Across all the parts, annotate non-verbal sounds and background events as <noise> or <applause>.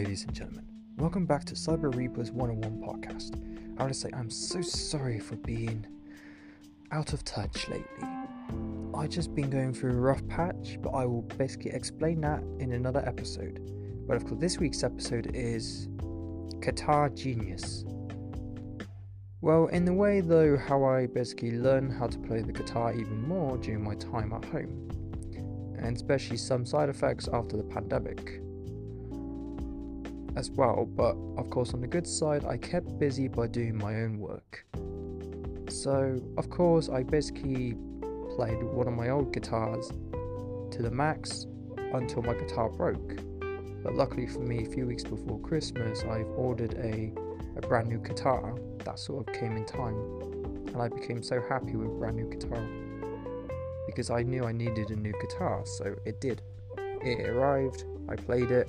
ladies and gentlemen. Welcome back to Cyber Reapers 101 podcast. I want to say I'm so sorry for being out of touch lately. I've just been going through a rough patch, but I will basically explain that in another episode. But of course, this week's episode is Guitar Genius. Well, in the way though, how I basically learned how to play the guitar even more during my time at home, and especially some side effects after the pandemic as well, but of course, on the good side, I kept busy by doing my own work. So, of course, I basically played one of my old guitars to the max until my guitar broke. But luckily for me, a few weeks before Christmas, I've ordered a, a brand new guitar that sort of came in time, and I became so happy with brand new guitar because I knew I needed a new guitar, so it did. It arrived, I played it,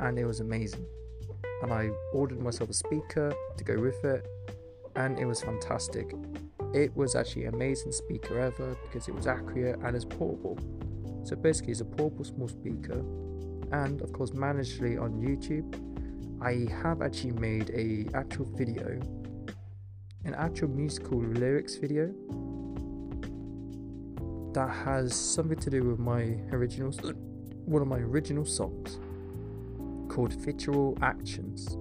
and it was amazing. And I ordered myself a speaker to go with it, and it was fantastic. It was actually an amazing speaker ever because it was accurate and it's portable. So basically, it's a portable small speaker, and of course, managedly on YouTube. I have actually made a actual video, an actual musical lyrics video that has something to do with my original, <clears throat> one of my original songs called Virtual Actions.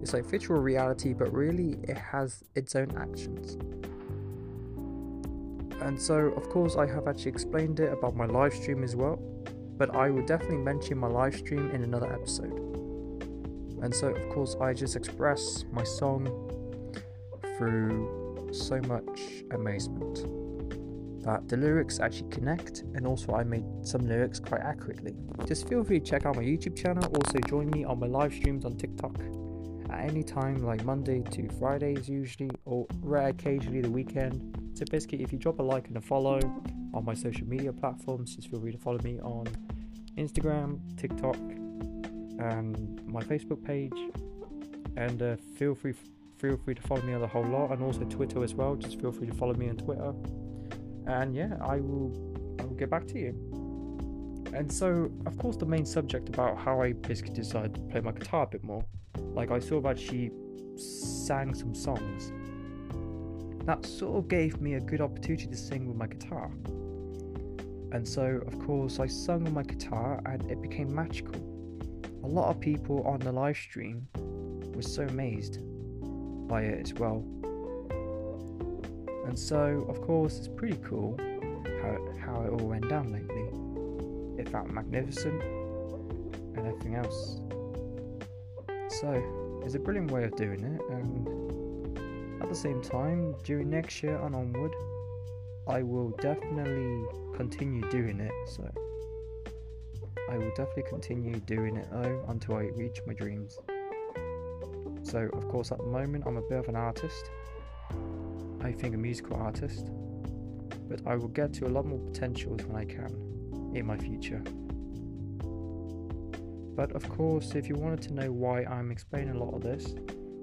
It's like virtual reality, but really it has its own actions. And so, of course, I have actually explained it about my live stream as well, but I will definitely mention my live stream in another episode. And so, of course, I just express my song through so much amazement that the lyrics actually connect, and also I made some lyrics quite accurately. Just feel free to check out my YouTube channel. Also, join me on my live streams on TikTok at any time, like Monday to Fridays usually, or rare occasionally the weekend. So basically, if you drop a like and a follow on my social media platforms, just feel free to follow me on Instagram, TikTok, and my Facebook page. And uh, feel free feel free to follow me on the whole lot, and also Twitter as well. Just feel free to follow me on Twitter and yeah, I will I will get back to you. And so, of course, the main subject about how I basically decided to play my guitar a bit more. Like I saw that she sang some songs. That sort of gave me a good opportunity to sing with my guitar. And so, of course, I sung with my guitar and it became magical. A lot of people on the live stream were so amazed by it as well. And so, of course, it's pretty cool how, how it all went down lately. It felt magnificent and everything else. So, it's a brilliant way of doing it, and at the same time, during next year and onward, I will definitely continue doing it. So, I will definitely continue doing it though until I reach my dreams. So, of course, at the moment, I'm a bit of an artist I think, a musical artist, but I will get to a lot more potentials when I can in my future. But of course, if you wanted to know why I'm explaining a lot of this,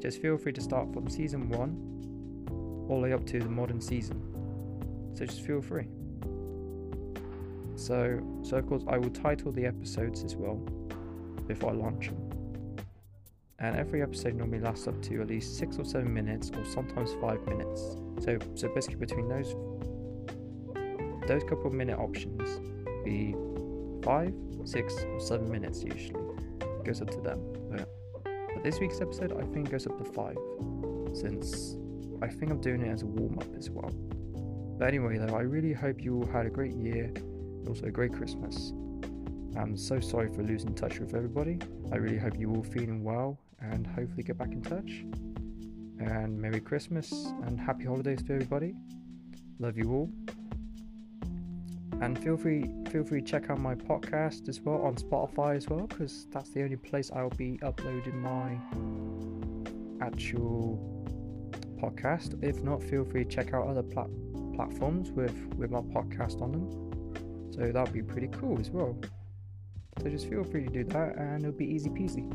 just feel free to start from season 1 all the way up to the modern season. So just feel free. So, so of course, I will title the episodes as well before I launch them and every episode normally lasts up to at least six or seven minutes, or sometimes five minutes. So, so basically between those those couple of minute options, be five, six, or seven minutes usually. It goes up to them. But, but this week's episode, I think, goes up to five, since I think I'm doing it as a warm up as well. But anyway, though, I really hope you all had a great year and also a great Christmas. I'm so sorry for losing touch with everybody. I really hope you're all feeling well and hopefully get back in touch. And Merry Christmas and Happy Holidays to everybody. Love you all. And feel free feel free to check out my podcast as well on Spotify as well because that's the only place I'll be uploading my actual podcast. If not, feel free to check out other plat- platforms with with my podcast on them. So that'd be pretty cool as well. So just feel free to do that and it'll be easy peasy.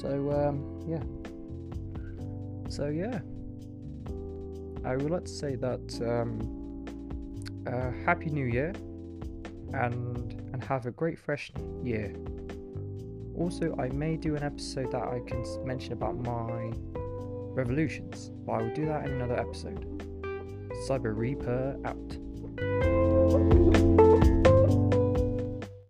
So um, yeah. So yeah. I would like to say that um, uh, Happy New Year and and have a great fresh year. Also, I may do an episode that I can mention about my revolutions, but I will do that in another episode. Cyber Reaper out.